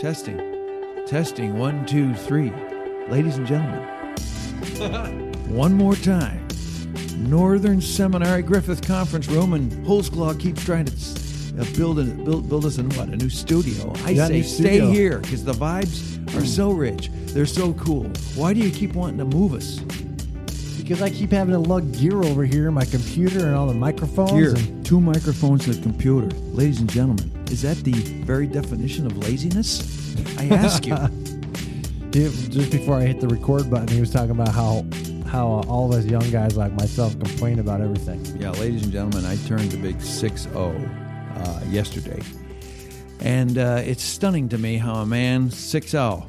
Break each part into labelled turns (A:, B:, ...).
A: Testing. Testing. One, two, three. Ladies and gentlemen, one more time. Northern Seminary Griffith Conference Room, and Holsclaw keeps trying to uh, build, a, build build us a what a new studio. I
B: Yeah,
A: say
B: new
A: stay
B: studio.
A: here because the vibes are so rich. They're so cool. Why do you keep wanting to move us?
B: Because I keep having to lug gear over here, my computer and all the microphones.
A: Here,
B: and-
A: two microphones and a computer. Ladies and gentlemen, is that the very definition of laziness? I ask you.
B: Just before I hit the record button, he was talking about how how all of us young guys like myself complain about everything.
A: Yeah, ladies and gentlemen, I turned the big 6 0 uh, yesterday. And uh, it's stunning to me how a man 6 0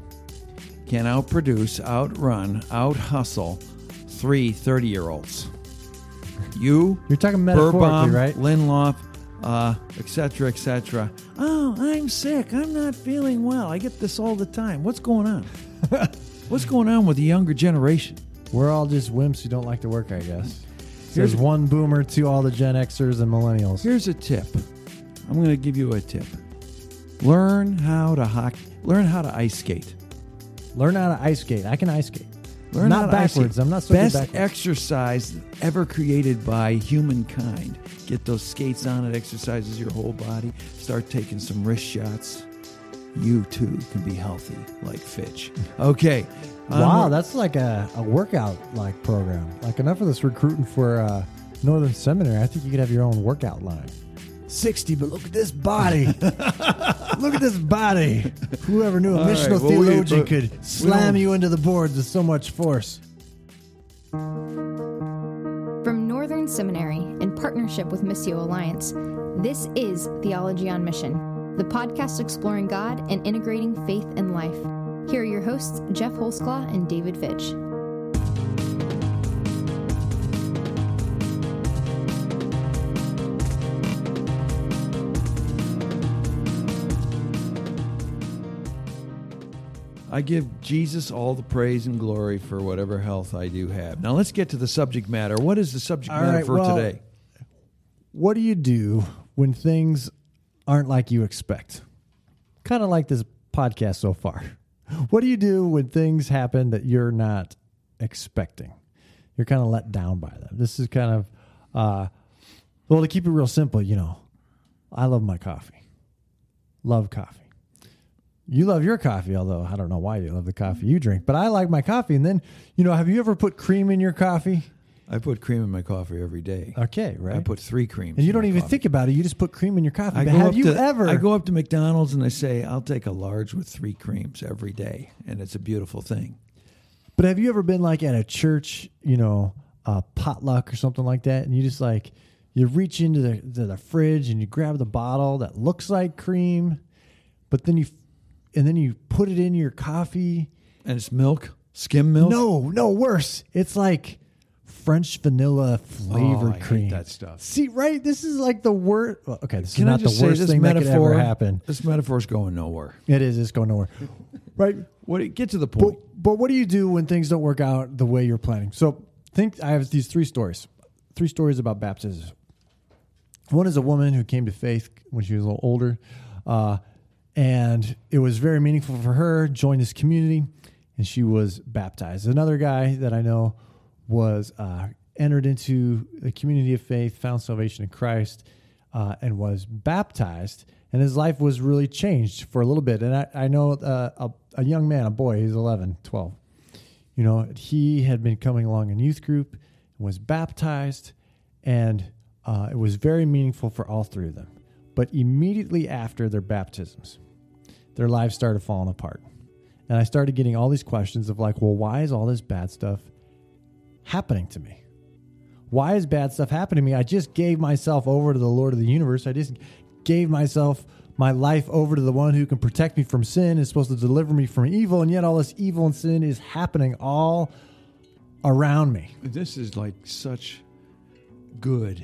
A: can outproduce, outrun, out hustle three 30 year olds. You,
B: You're talking metaphorically,
A: Burbaum,
B: right?
A: Linloff, uh, etc., cetera, et cetera. Oh, I'm sick. I'm not feeling well. I get this all the time. What's going on? What's going on with the younger generation?
B: We're all just wimps who don't like to work, I guess.
A: Here's-
B: Here's one boomer to all the Gen Xers and millennials.
A: Here's a tip. I'm going to give you a tip. Learn how to hockey. Learn how to ice skate.
B: Learn how to ice skate. I can ice skate.
A: Learn
B: not
A: how to ice
B: backwards. I'm not
A: best
B: backwards.
A: exercise ever created by humankind. Get those skates on. It exercises your whole body. Start taking some wrist shots. You too can be healthy like Fitch. Okay.
B: Wow,
A: Um,
B: that's like a, a workout like program. Like enough of this recruiting for uh, Northern Seminary. I think you could have your own workout line. 60, but look at this body. look at this body. Whoever knew a
A: All right,
B: missional
A: well,
B: theologian
A: but
B: could slam you into the boards with so much force.
C: From Northern Seminary, in partnership with Missio Alliance, this is Theology on Mission, the podcast exploring God and integrating faith and life. Here are your hosts, Jeff Holsclaw and David Fitch.
A: I give Jesus all the praise and glory for whatever health I do have. Now let's get to the subject matter. What is the subject
B: All
A: matter
B: right,
A: for
B: well-
A: today?
B: What do you do when things aren't like you expect? Kind of like this podcast so far. What do you do when things happen that you're not expecting? You're kind of let down by them. This is kind of, uh, well, to keep it real simple, you know, I love my coffee. Love coffee. You love your coffee, although I don't know why you love the coffee you drink, but I like my coffee. And then, you know, have you ever put cream in your coffee?
A: I put cream in my coffee every day.
B: Okay, right.
A: I put three creams.
B: and you don't even
A: coffee.
B: think about it. You just put cream in your coffee.
A: I
B: but have you
A: to,
B: ever?
A: I go up to McDonald's and I say, I'll take a large with three creams every day. And it's a beautiful thing.
B: but have you ever been like at a church, you know, a potluck or something like that, and you just like you reach into the the fridge and you grab the bottle that looks like cream, but then you and then you put it in your coffee.
A: And it's milk, skim milk.
B: No, no, worse. It's like French vanilla flavored
A: Oh,
B: cream.
A: that stuff.
B: See, right? This is like the worst. well, okay, this
A: Can
B: is not the worst thing that could
A: metaphor?
B: ever happen.
A: This metaphor's going nowhere.
B: It is. It's going nowhere. right.
A: What? Get to the
B: But,
A: point.
B: but what do you do when things don't work out the way you're planning? So think I have these three stories, three stories about baptism. One is a woman who came to faith when she was a little older, uh, and it was very meaningful for her. Joined this community, and she was baptized. Another guy that I know was uh, entered into the community of faith, found salvation in Christ, uh, and was baptized. And his life was really changed for a little bit. And I, I know uh, a, a young man, a boy, he's 11, 12. You know, he had been coming along in youth group, was baptized, and uh, it was very meaningful for all three of them. But immediately after their baptisms, their lives started falling apart. And I started getting all these questions of like, well, why is all this bad stuff happening to me? Why is bad stuff happening to me? I just gave myself over to the Lord of the universe. I just gave myself my life over to the one who can protect me from sin, is supposed to deliver me from evil, and yet all this evil and sin is happening all around me.
A: This is like such good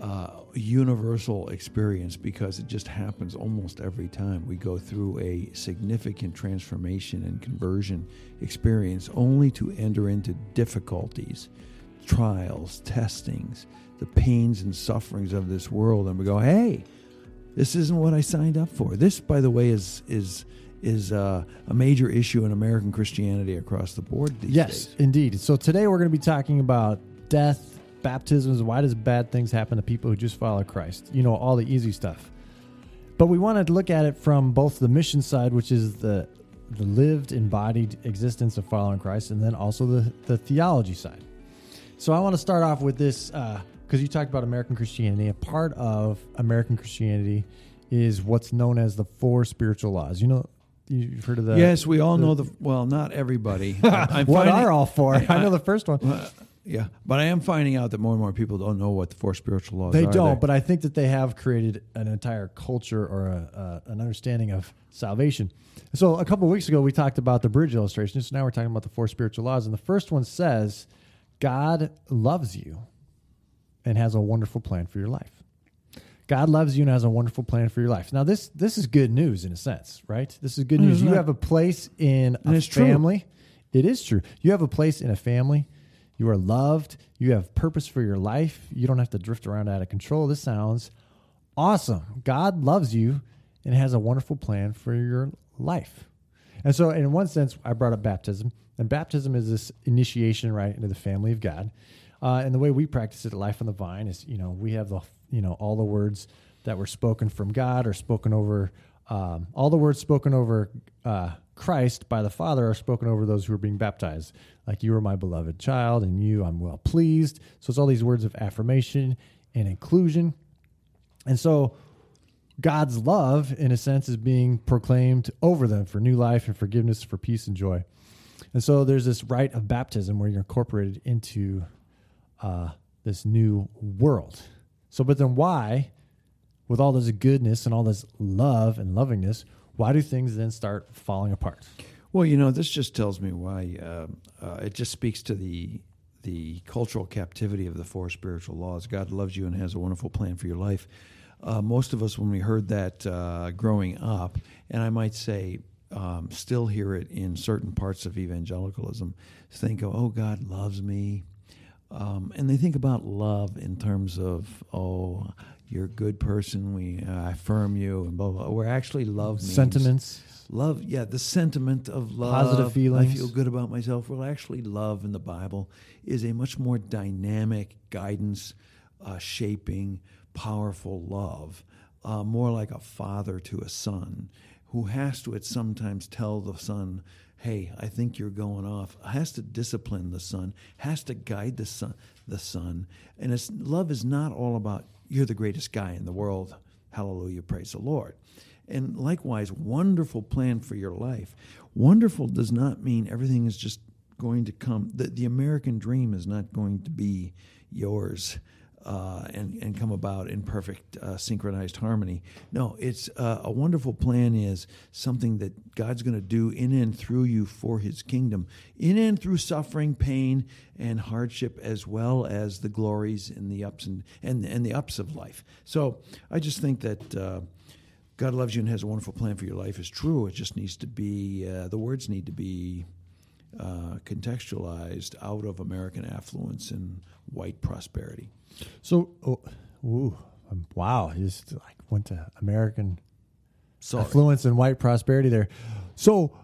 A: uh, universal experience because it just happens almost every time we go through a significant transformation and conversion experience, only to enter into difficulties, trials, testings, the pains and sufferings of this world, and we go, "Hey, this isn't what I signed up for." This, by the way, is is is uh, a major issue in American Christianity across the board these
B: Yes,
A: days.
B: indeed. So today we're going to be talking about death, baptisms. Why does bad things happen to people who just follow Christ? You know, all the easy stuff. But we wanted to look at it from both the mission side, which is the the lived, embodied existence of following Christ, and then also the, the theology side. So I want to start off with this uh, because you talked about American Christianity. A part of American Christianity is what's known as the four spiritual laws. You know, you've heard of the
A: yes, we all know the. Well, not everybody. I'm
B: what
A: finding-
B: are all four? I know the first one.
A: Yeah, but I am finding out that more and more people don't know what the four spiritual laws are.
B: They
A: are.
B: don't, but I think that they have created an entire culture or a, a, an understanding of salvation. So a couple of weeks ago, we talked about the bridge illustration. So now we're talking about the four spiritual laws, and the first one says, "God loves you and has a wonderful plan for your life." God loves you and has a wonderful plan for your life. Now this this is good news in a sense, right? This is good news.
A: Isn't
B: You have a place in a
A: it's true.
B: family. It is true. You have a place in a family. You are loved. You have purpose for your life. You don't have to drift around out of control. This sounds awesome. God loves you and has a wonderful plan for your life. And so, in one sense, I brought up baptism. And baptism is this initiation right into the family of God. Uh, and the way we practice it at Life on the Vine is, you know, we have the, you know, all the words that were spoken from God or spoken over, um, all the words spoken over uh, Christ by the Father are spoken over those who are being baptized. Like, you are my beloved child, and you I'm well pleased. So it's all these words of affirmation and inclusion. And so God's love, in a sense, is being proclaimed over them for new life and forgiveness, for peace and joy. And so there's this rite of baptism where you're incorporated into uh, this new world. So, but then why, with all this goodness and all this love and lovingness, why do things then start falling apart?
A: Well, you know, this just tells me why. Uh, uh, it just speaks to the the cultural captivity of the four spiritual laws. God loves you and has a wonderful plan for your life. Uh, most of us, when we heard that uh, growing up, and I might say um, still hear it in certain parts of evangelicalism, think, "Oh, God loves me," um, and they think about love in terms of, "Oh, you're a good person. We uh, affirm you," and blah blah. Where actually love means
B: Sentiments.
A: love yeah the sentiment of love
B: Positive feelings.
A: i feel good about myself well actually love in the bible is a much more dynamic guidance uh, shaping powerful love uh, more like a father to a son who has to at sometimes tell the son hey i think you're going off. Has to discipline the son has to guide the son the son. And it's love is not all about you're the greatest guy in the world. Hallelujah praise the lord. And likewise, wonderful plan for your life. Wonderful does not mean everything is just going to come. The, the American dream is not going to be yours uh, and, and come about in perfect uh, synchronized harmony. No, it's uh, a wonderful plan is something that God's going to do in and through you for his kingdom, in and through suffering, pain, and hardship, as well as the glories and the ups and, and, and the ups of life. So I just think that. Uh, God loves you and has a wonderful plan for your life is true. It just needs to be, uh, the words need to be uh, contextualized out of American affluence and white prosperity.
B: So, oh, ooh, um, wow, he just like went to American
A: Sorry.
B: affluence and white prosperity there. So,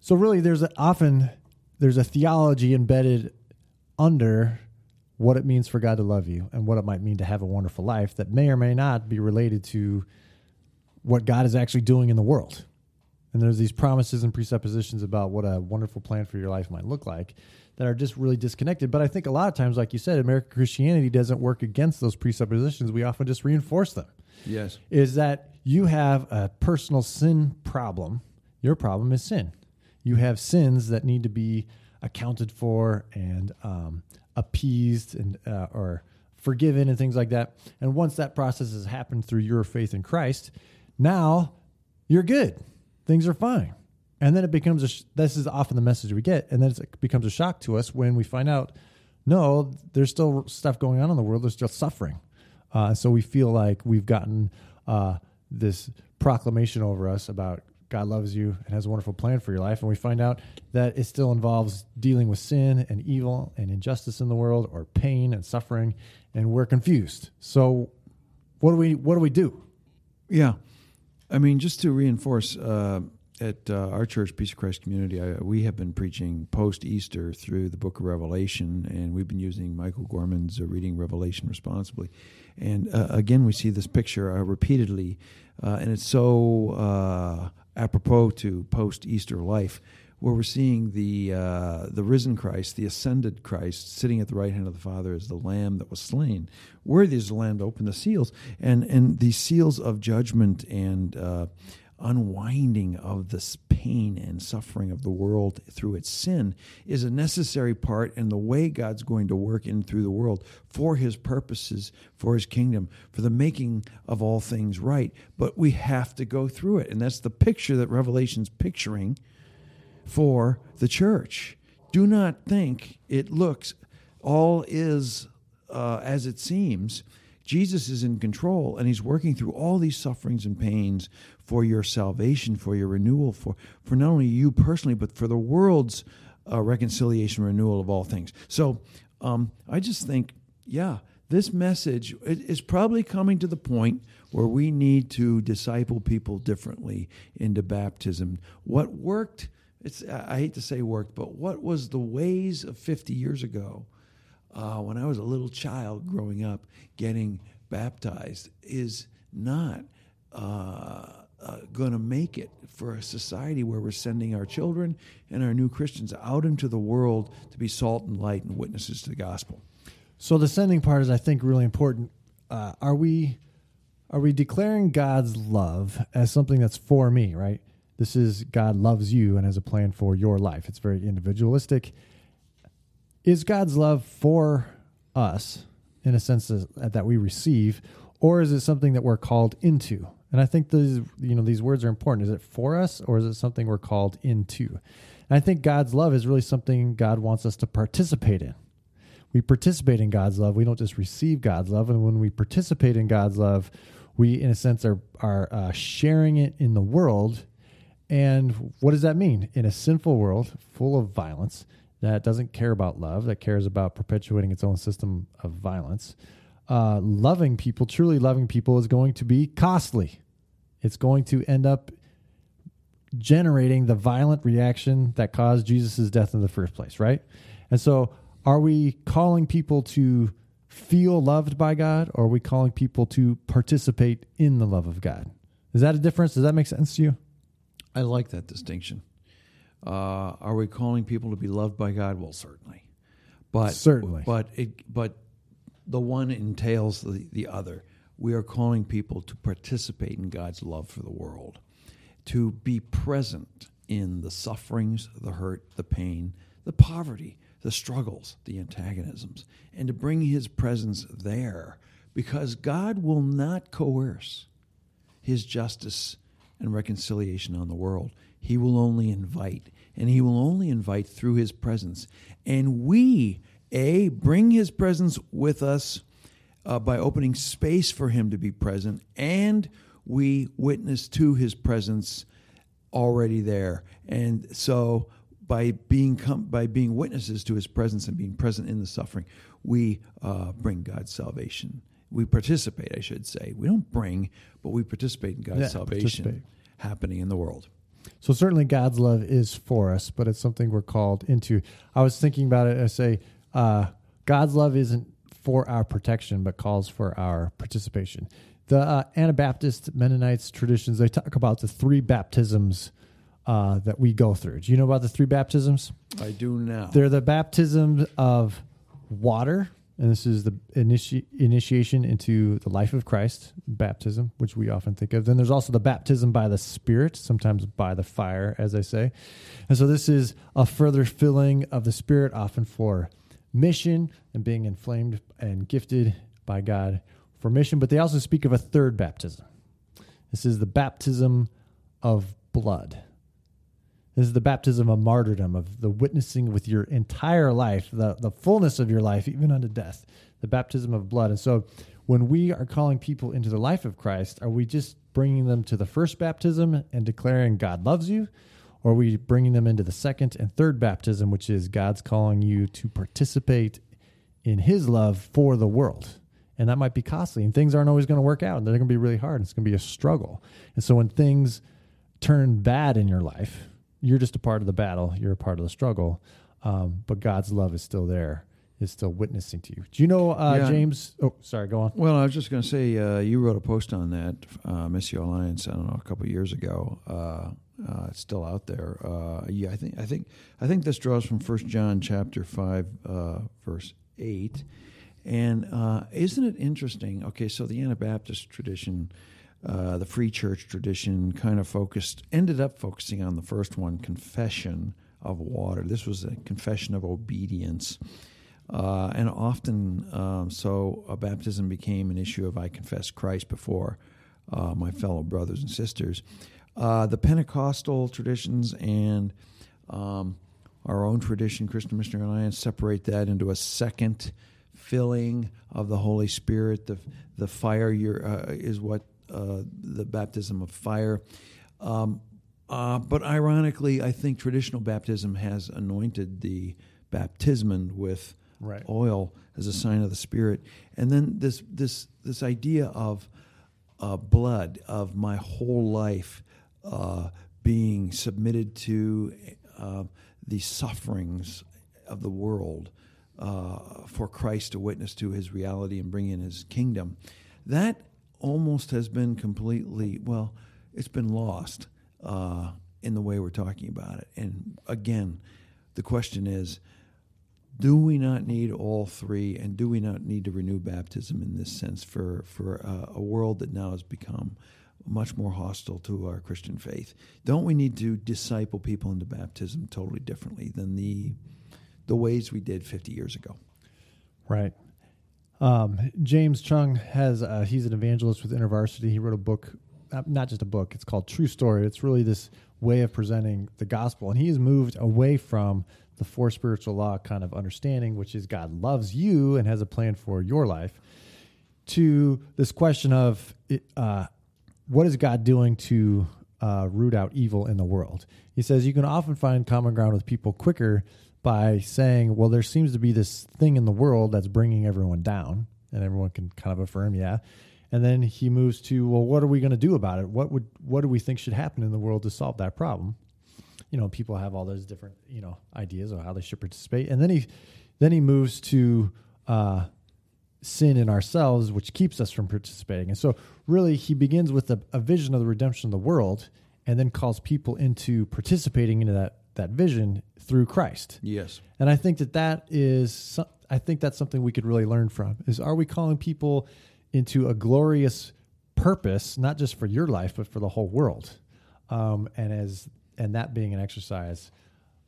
B: so really, there's a, often there's a theology embedded under what it means for God to love you and what it might mean to have a wonderful life that may or may not be related to what God is actually doing in the world. And there's these promises and presuppositions about what a wonderful plan for your life might look like that are just really disconnected. But I think a lot of times, like you said, American Christianity doesn't work against those presuppositions. We often just reinforce them.
A: Yes.
B: Is that you have a personal sin problem. Your problem is sin. You have sins that need to be accounted for and um, appeased and uh, or forgiven and things like that. And once that process has happened through your faith in Christ, now you're good. Things are fine. And then it becomes a, sh- this is often the message we get. And then it becomes a shock to us when we find out, no, there's still stuff going on in the world. There's still suffering. Uh, so we feel like we've gotten uh, this proclamation over us about God loves you and has a wonderful plan for your life. And we find out that it still involves dealing with sin and evil and injustice in the world or pain and suffering. And we're confused. So what do we, what do we do?
A: Yeah. I mean, just to reinforce, uh, at uh, our church, Peace of Christ Community, I, we have been preaching post Easter through the book of Revelation, and we've been using Michael Gorman's uh, Reading Revelation Responsibly. And uh, again, we see this picture uh, repeatedly, uh, and it's so apropos to post Easter life, where we're seeing the uh, the risen Christ, the ascended Christ, sitting at the right hand of the Father as the Lamb that was slain. Worthy is the Lamb to open the seals, and and these seals of judgment and uh, unwinding of this pain and suffering of the world through its sin is a necessary part in the way God's going to work in through the world for his purposes, for his kingdom, for the making of all things right. But we have to go through it. And that's the picture that Revelation's picturing for the church. Do not think it looks all is uh, as it seems. Jesus is in control and he's working through all these sufferings and pains for your salvation, for your renewal, for, for not only you personally, but for the world's uh, reconciliation, renewal of all things. So um, I just think, yeah, this message is probably coming to the point where we need to disciple people differently into baptism. What worked, it's, I hate to say worked, but what was the ways of 50 years ago uh, when I was a little child growing up getting baptized is not. Uh, uh, going to make it for a society where we're sending our children and our new Christians out into the world to be salt and light and witnesses to the gospel.
B: So the sending part is, I think, really important. Uh, are we are we declaring God's love as something that's for me? Right. This is God loves you and has a plan for your life. It's very individualistic. Is God's love for us in a sense that we receive, or is it something that we're called into? And I think these you know these words are important. Is it for us or is it something we're called into? And I think God's love is really something God wants us to participate in. We participate in God's love. We don't just receive God's love. And when we participate in God's love, we, in a sense, are are uh, sharing it in the world. And what does that mean? In a sinful world full of violence that doesn't care about love, that cares about perpetuating its own system of violence, uh, loving people, truly loving people, is going to be costly. It's going to end up generating the violent reaction that caused Jesus' death in the first place, right? And so, are we calling people to feel loved by God, or are we calling people to participate in the love of God? Is that a difference? Does that make sense to you?
A: I like that distinction. Uh, are we calling people to be loved by God? Well, certainly, but
B: certainly,
A: but it, but the one entails the, the other. We are calling people to participate in God's love for the world, to be present in the sufferings, the hurt, the pain, the poverty, the struggles, the antagonisms, and to bring His presence there because God will not coerce His justice and reconciliation on the world. He will only invite, and He will only invite through His presence. And we a, bring his presence with us uh, by opening space for him to be present, and we witness to his presence already there. And so by being com- by being witnesses to his presence and being present in the suffering, we uh, bring God's salvation. We participate, I should say. We don't bring, but we participate in God's yeah, salvation happening in the world.
B: So certainly God's love is for us, but it's something we're called into. I was thinking about it. I say uh, God's love isn't for our protection, but calls for our participation. The uh, Anabaptist Mennonites traditions they talk about the three baptisms uh, that we go through. Do you know about the three baptisms?
A: I do now.
B: They're the baptism of water, and this is the initi- initiation into the life of Christ, baptism, which we often think of. Then there's also the baptism by the Spirit, sometimes by the fire, as I say. And so this is a further filling of the Spirit, often for mission and being inflamed and gifted by God for mission. But they also speak of a third baptism. This is the baptism of blood. This is the baptism of martyrdom, of the witnessing with your entire life, the, the fullness of your life, even unto death, the baptism of blood. And so when we are calling people into the life of Christ, are we just bringing them to the first baptism and declaring God loves you? Or are we bringing them into the second and third baptism, which is God's calling you to participate in His love for the world? And that might be costly, and things aren't always going to work out, and they're going to be really hard. And it's going to be a struggle. And so when things turn bad in your life, you're just a part of the battle. You're a part of the struggle. Um, but God's love is still there, is still witnessing to you. Do you know uh,
A: Yeah.
B: James? Oh, sorry. Go on.
A: Well, I was just going to say, uh, you wrote a post on that, uh, Missio Alliance. I don't know, a couple of years ago. Uh, uh, it's still out there. Uh, yeah, I think, I think, I think this draws from First John chapter five, uh, verse eight. And uh, isn't it interesting? Okay, so the Anabaptist tradition, uh, the Free Church tradition, kind of focused, ended up focusing on the first one, confession of water. This was a confession of obedience. Uh, and often, um, so a baptism became an issue of I confess Christ before uh, my fellow brothers and sisters. Uh, the Pentecostal traditions and um, our own tradition, Christian Missionary Alliance, separate that into a second filling of the Holy Spirit. The the fire uh, is what uh, the baptism of fire. Um, uh, but ironically, I think traditional baptism has anointed the baptisman with
B: Right.
A: oil as a sign of the Spirit, and then this this this idea of uh, blood of my whole life uh, being submitted to uh, the sufferings of the world uh, for Christ to witness to His reality and bring in His kingdom. That almost has been completely well. It's been lost uh, in the way we're talking about it. And again, the question is do we not need all three and do we not need to renew baptism in this sense for for uh, a world that now has become much more hostile to our Christian faith don't we need to disciple people into baptism totally differently than the the ways we did 50 years ago
B: Right. Um, James Choung has uh, he's an evangelist with InterVarsity. He wrote a book, uh, not just a book. It's called True Story. It's really this way of presenting the gospel, and he has moved away from the four spiritual law kind of understanding, which is God loves you and has a plan for your life, to this question of uh, what is God doing to uh, root out evil in the world? He says you can often find common ground with people quicker by saying, well, there seems to be this thing in the world that's bringing everyone down, and everyone can kind of affirm, yeah. And then he moves to, well, what are we going to do about it? What would what do we think should happen in the world to solve that problem? You know, people have all those different you know ideas of how they should participate, and then he then he moves to uh, sin in ourselves, which keeps us from participating. And so, really, he begins with a, a vision of the redemption of the world, and then calls people into participating into that that vision through Christ.
A: yes
B: And I think that that is, I think that's something we could really learn from. Is are we calling people into a glorious purpose, not just for your life, but for the whole world, um, and as and that being an exercise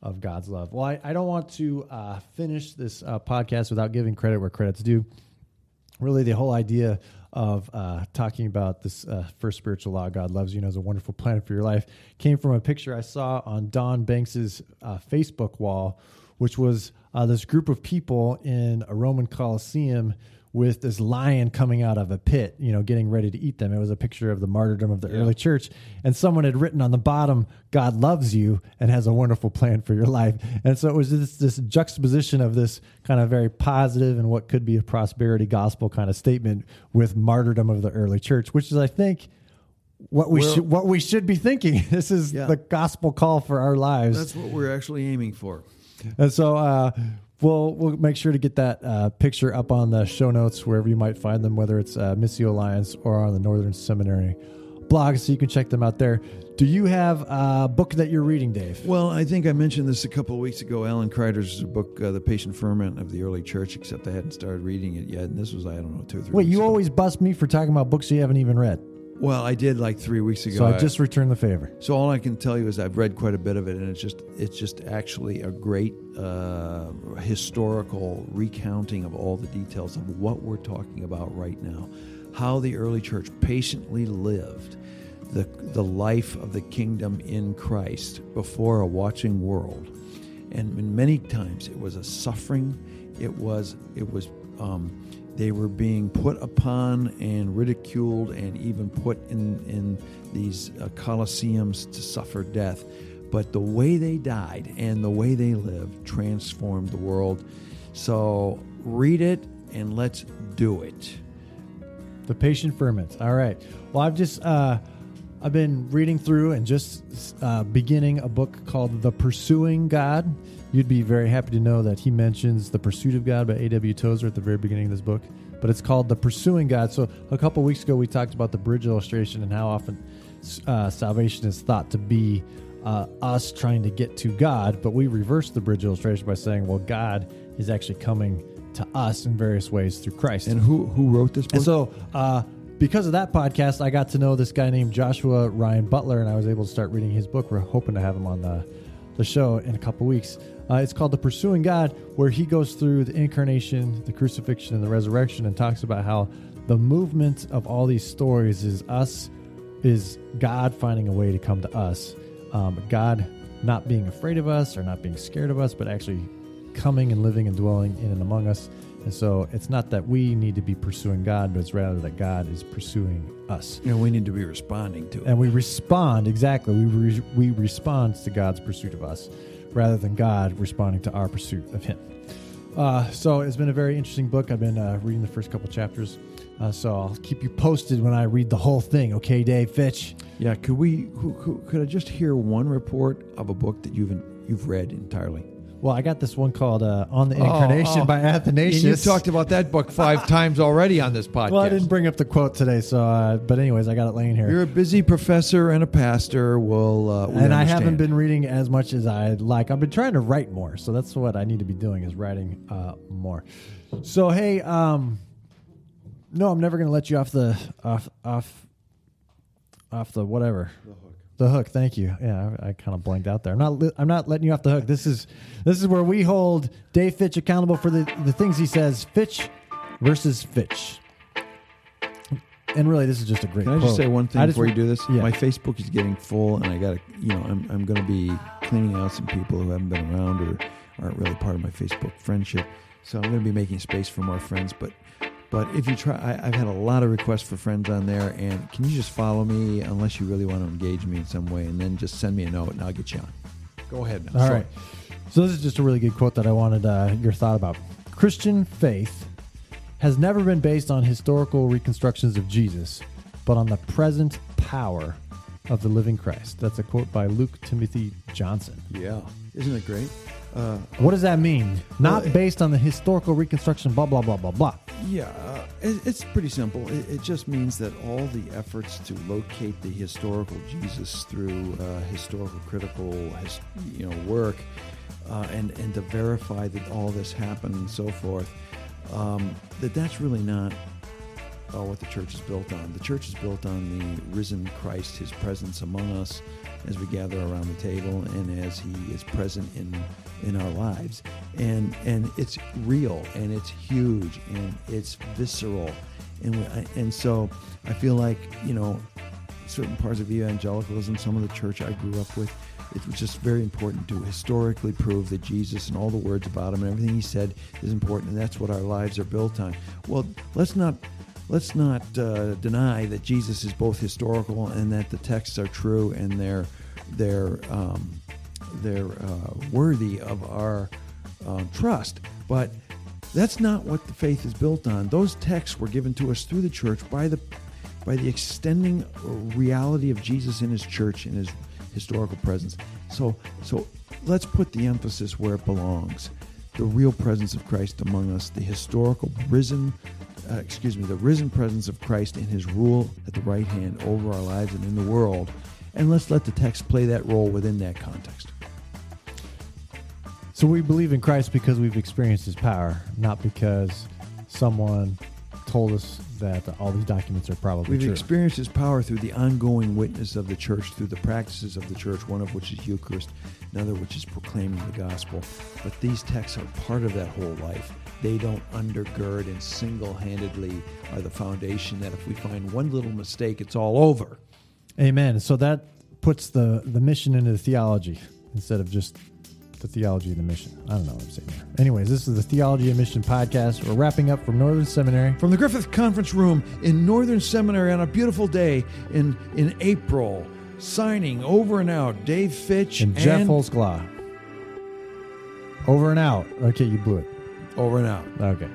B: of God's love. Well, I, I don't want to uh, finish this uh, podcast without giving credit where credit's due. Really, the whole idea of uh, talking about this uh, first spiritual law, God loves you and has a wonderful plan for your life, came from a picture I saw on Don Banks's uh, Facebook wall, which was uh, this group of people in a Roman Colosseum with this lion coming out of a pit, you know, getting ready to eat them. It was a picture of the martyrdom of the early church. And someone had written on the bottom, God loves you and has a wonderful plan for your life. And so it was this, this juxtaposition of this kind of very positive and what could be a prosperity gospel kind of statement with martyrdom of the early church, which is, I think, what we
A: Well-
B: should what we should be thinking. This is
A: Yeah.
B: the gospel call for our lives.
A: that's what we're actually aiming for
B: And so uh, we'll we'll make sure to get that uh, picture up on the show notes wherever you might find them, whether it's uh, Missio Alliance or on the Northern Seminary blog, so you can check them out there. Do you have a book that you're reading, Dave?
A: Well, I think I mentioned this a couple of weeks ago. Alan Kreider's book, uh, "The Patient Ferment of the Early Church," except I hadn't started reading it yet, and this was I don't know two or three.
B: Wait, you
A: ago.
B: always bust me for talking about books you haven't even read.
A: Well, I did like three weeks ago.
B: So I just returned the favor.
A: So all I can tell you is I've read quite a bit of it, and it's just it's just actually a great uh, historical recounting of all the details of what we're talking about right now, how the early church patiently lived the the life of the kingdom in Christ before a watching world, and many times it was a suffering, it was it was. Um, they were being put upon and ridiculed and even put in, in these uh, colosseums to suffer death. But the way they died and the way they lived transformed the world. So read it and let's do it.
B: The patient Ferments. All right. Well, I've just uh, I've been reading through and just uh, beginning a book called The Pursuing God. You'd be very happy to know that he mentions The Pursuit of God by A.W. Tozer at the very beginning of this book. But it's called The Pursuing God. So a couple weeks ago, we talked about the bridge illustration and how often uh, salvation is thought to be uh, us trying to get to God. But we reversed the bridge illustration by saying, well, God is actually coming to us in various ways through Christ.
A: And who who wrote this book?
B: And so, uh, because of that podcast, I got to know this guy named Joshua Ryan Butler, and I was able to start reading his book. We're hoping to have him on the, the show in a couple weeks. Uh, it's called The Pursuing God, where he goes through the incarnation, the crucifixion, and the resurrection, and talks about how the movement of all these stories is us, is God finding a way to come to us. Um, God not being afraid of us or not being scared of us, but actually coming and living and dwelling in and among us. And so it's not that we need to be pursuing God, but it's rather that God is pursuing us.
A: Know, we need to be responding to it.
B: And we respond, exactly. We, re- we respond to God's pursuit of us rather than God responding to our pursuit of Him. Uh, so it's been a very interesting book. I've been uh, reading the first couple chapters. Uh, so I'll keep you posted when I read the whole thing. Okay, Dave Fitch.
A: Yeah, could we? Who, who, could I just hear one report of a book that you've you've read entirely?
B: Well, I got this one called uh, "On the Incarnation"
A: oh, oh.
B: by Athanasius.
A: And you've talked about that book five times already on this podcast.
B: Well, I didn't bring up the quote today, so uh, but anyways, I got it laying here.
A: You're a busy professor and a pastor. Well, uh, we
B: and
A: understand.
B: I haven't been reading as much as I'd like. I've been trying to write more, so that's what I need to be doing is writing uh, more. So hey, um, no, I'm never going to let you off the off off off the whatever. The hook. Thank you. Yeah, I, I kind of blanked out there. I'm not. Li- I'm not letting you off the hook. This is this is where we hold Dave Fitch accountable for the the things he says. Fitch versus Fitch. And really, this is just a great.
A: Can I just
B: quote.
A: say one thing
B: I just
A: before you do this?
B: Yeah.
A: My Facebook is getting full, and I got to, you know, I'm, I'm going to be cleaning out some people who haven't been around or aren't really part of my Facebook friendship. So I'm going to be making space for more friends. But, but if you try, I, I've had a lot of requests for friends on there, and can you just follow me unless you really want to engage me in some way, and then just send me a note, and I'll get you on. Go ahead now.
B: All
A: Sorry.
B: right. So this is just a really good quote that I wanted uh, your thought about. Christian faith has never been based on historical reconstructions of Jesus, but on the present power of the living Christ. That's a quote by Luke Timothy Johnson.
A: Yeah. Isn't it great? Uh,
B: What does that mean? Not
A: Well,
B: based on the historical reconstruction, blah, blah, blah, blah, blah.
A: Yeah, uh, it, it's pretty simple. It, it just means that all the efforts to locate the historical Jesus through uh, historical critical, his, you know, work, uh, and and to verify that all this happened and so forth, um, that that's really not uh, what the church is built on. The church is built on the risen Christ, His presence among us as we gather around the table, and as He is present in in our lives. And and it's real, and it's huge, and it's visceral, and I- and so I feel like you know certain parts of evangelicalism, some of the church I grew up with. It was just very important to historically prove that Jesus and all the words about him and everything he said is important, and that's what our lives are built on. Well, let's not let's not uh, deny that Jesus is both historical and that the texts are true and they're they're um, they're uh, worthy of our uh, trust. But that's not what the faith is built on. Those texts were given to us through the church by the by the extending reality of Jesus in His church in His historical presence. So so let's put the emphasis where it belongs. The real presence of Christ among us, the historical risen, uh, excuse me, the risen presence of Christ in His rule at the right hand over our lives and in the world, and let's let the text play that role within that context.
B: So we believe in Christ because we've experienced his power, not because someone told us that all these documents are probably
A: We've
B: true.
A: experienced His power through the ongoing witness of the church, through the practices of the church, one of which is Eucharist, another which is proclaiming the gospel. But these texts are part of that whole life. They don't undergird and single handedly are the foundation that if we find one little mistake, it's all over.
B: Amen. So that puts the, the mission into the theology instead of just the theology of the mission. I don't know what I'm saying there. Anyways, this is the Theology of Mission podcast. We're wrapping up from Northern Seminary.
A: From the Griffith Conference Room in Northern Seminary on a beautiful day in, in April, signing over and out Dave Fitch
B: And Jeff Holsclaw. Over and out. Okay, you blew it.
A: over and out.
B: Okay.